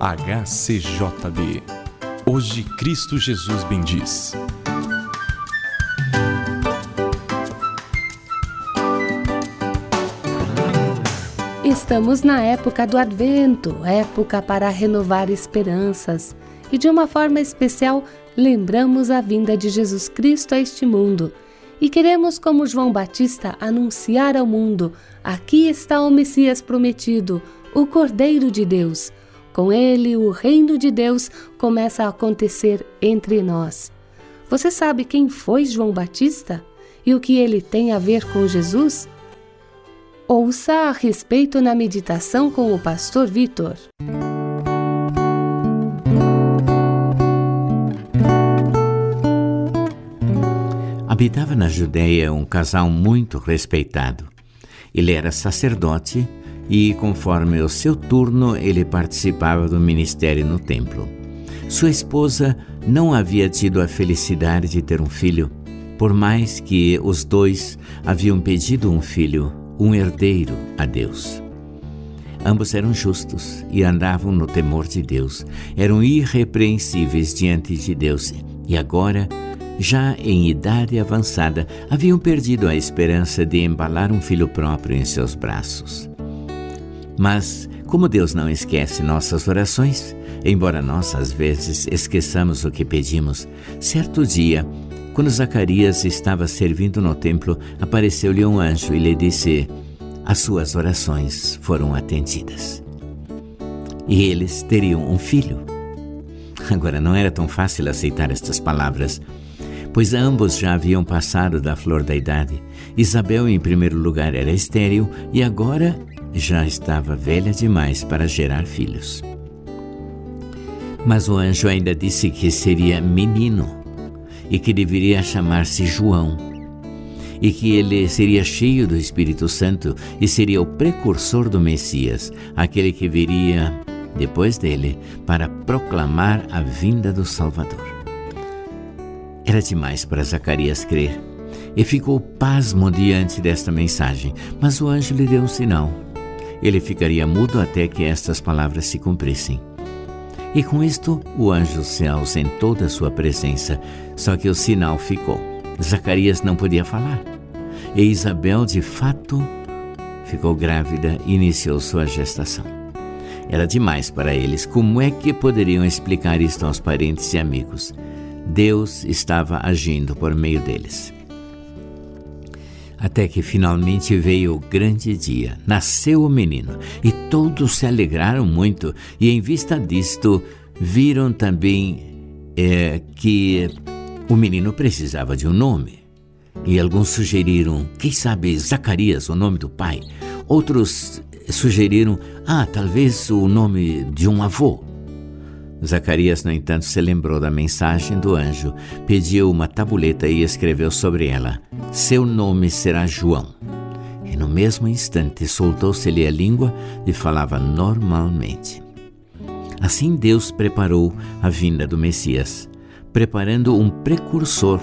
HCJB. Hoje Cristo Jesus bendiz. Estamos na época do Advento, época para renovar esperanças, e de uma forma especial lembramos a vinda de Jesus Cristo a este mundo. E queremos, como João Batista, anunciar ao mundo: aqui está o Messias prometido, o Cordeiro de Deus. Com ele, o reino de Deus começa a acontecer entre nós. Você sabe quem foi João Batista? E o que ele tem a ver com Jesus? Ouça a respeito na meditação com o pastor Vitor. Habitava na Judéia um casal muito respeitado. Ele era sacerdote e, conforme o seu turno, ele participava do ministério no templo. Sua esposa não havia tido a felicidade de ter um filho, por mais que os dois haviam pedido um filho, um herdeiro a Deus. Ambos eram justos e andavam no temor de Deus, eram irrepreensíveis diante de Deus e agora, já em idade avançada, haviam perdido a esperança de embalar um filho próprio em seus braços. Mas, como Deus não esquece nossas orações, embora nós às vezes esqueçamos o que pedimos, certo dia, quando Zacarias estava servindo no templo, apareceu-lhe um anjo e lhe disse: As suas orações foram atendidas. E eles teriam um filho. Agora, não era tão fácil aceitar estas palavras, pois ambos já haviam passado da flor da idade. Isabel, em primeiro lugar, era estéril e agora já estava velha demais para gerar filhos. Mas o anjo ainda disse que seria menino e que deveria chamar-se João, e que ele seria cheio do Espírito Santo e seria o precursor do Messias, aquele que viria depois dele para proclamar a vinda do Salvador. Era demais para Zacarias crer e ficou pasmo diante desta mensagem, mas o anjo lhe deu um sinal ele ficaria mudo até que estas palavras se cumprissem. E com isto, o anjo se ausentou da sua presença, só que o sinal ficou. Zacarias não podia falar. E Isabel, de fato, ficou grávida e iniciou sua gestação. Era demais para eles. Como é que poderiam explicar isto aos parentes e amigos? Deus estava agindo por meio deles até que finalmente veio o grande dia. Nasceu o menino e todos se alegraram muito, e em vista disto, viram também é, que o menino precisava de um nome. E alguns sugeriram, quem sabe Zacarias, o nome do pai. Outros sugeriram, ah, talvez o nome de um avô. Zacarias, no entanto, se lembrou da mensagem do anjo, pediu uma tabuleta e escreveu sobre ela: Seu nome será João. E no mesmo instante soltou-se-lhe a língua e falava normalmente. Assim Deus preparou a vinda do Messias, preparando um precursor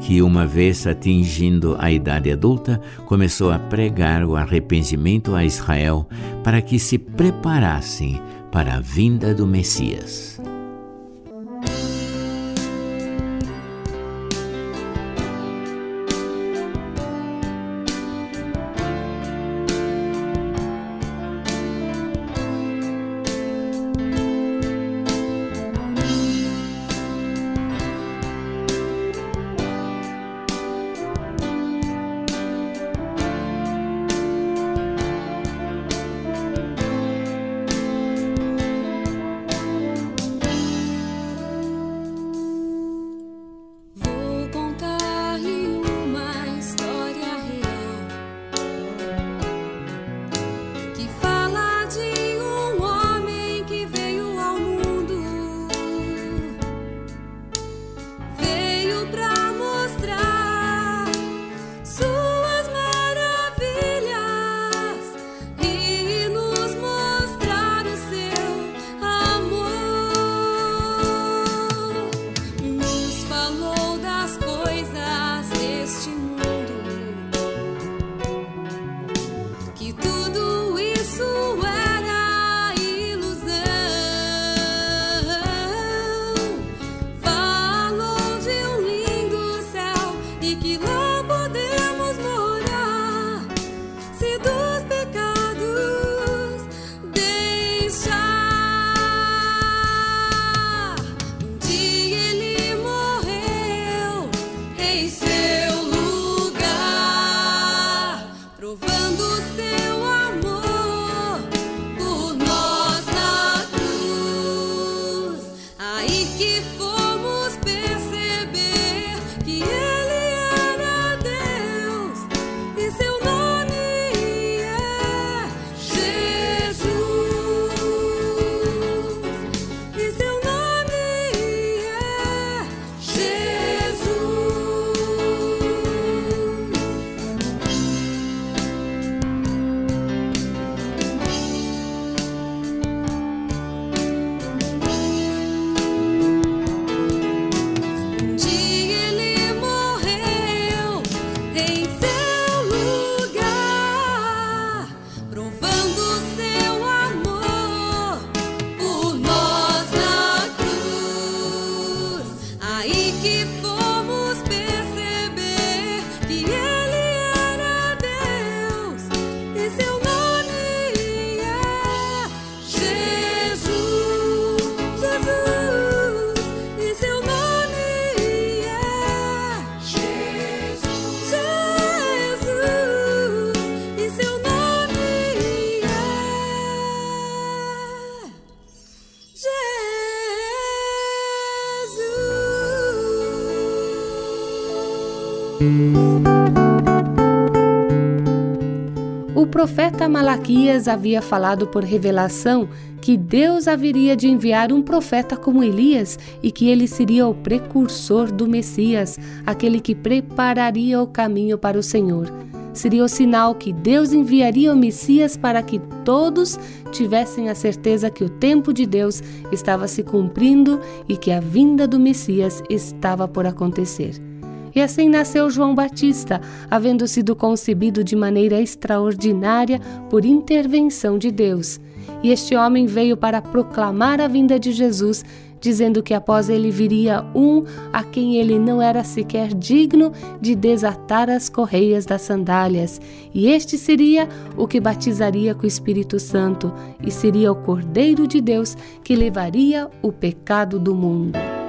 que, uma vez atingindo a idade adulta, começou a pregar o arrependimento a Israel para que se preparassem para a vinda do Messias. provando spirit. O profeta Malaquias havia falado por revelação que Deus haveria de enviar um profeta como Elias e que ele seria o precursor do Messias, aquele que prepararia o caminho para o Senhor. Seria o sinal que Deus enviaria o Messias para que todos tivessem a certeza que o tempo de Deus estava se cumprindo e que a vinda do Messias estava por acontecer. E assim nasceu João Batista, havendo sido concebido de maneira extraordinária por intervenção de Deus. E este homem veio para proclamar a vinda de Jesus, dizendo que após ele viria um a quem ele não era sequer digno de desatar as correias das sandálias, e este seria o que batizaria com o Espírito Santo, e seria o Cordeiro de Deus que levaria o pecado do mundo.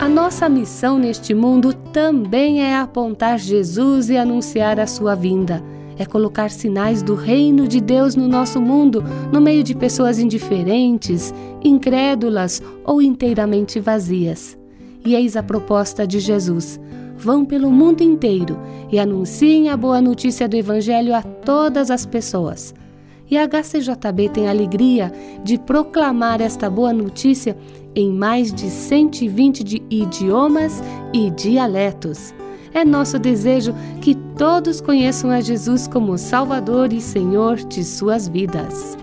A nossa missão neste mundo também é apontar Jesus e anunciar a sua vinda. É colocar sinais do reino de Deus no nosso mundo, no meio de pessoas indiferentes, incrédulas ou inteiramente vazias. E eis a proposta de Jesus: vão pelo mundo inteiro e anunciem a boa notícia do Evangelho a todas as pessoas. E a HCJB tem a alegria de proclamar esta boa notícia em mais de 120 de idiomas e dialetos. É nosso desejo que todos conheçam a Jesus como Salvador e Senhor de suas vidas.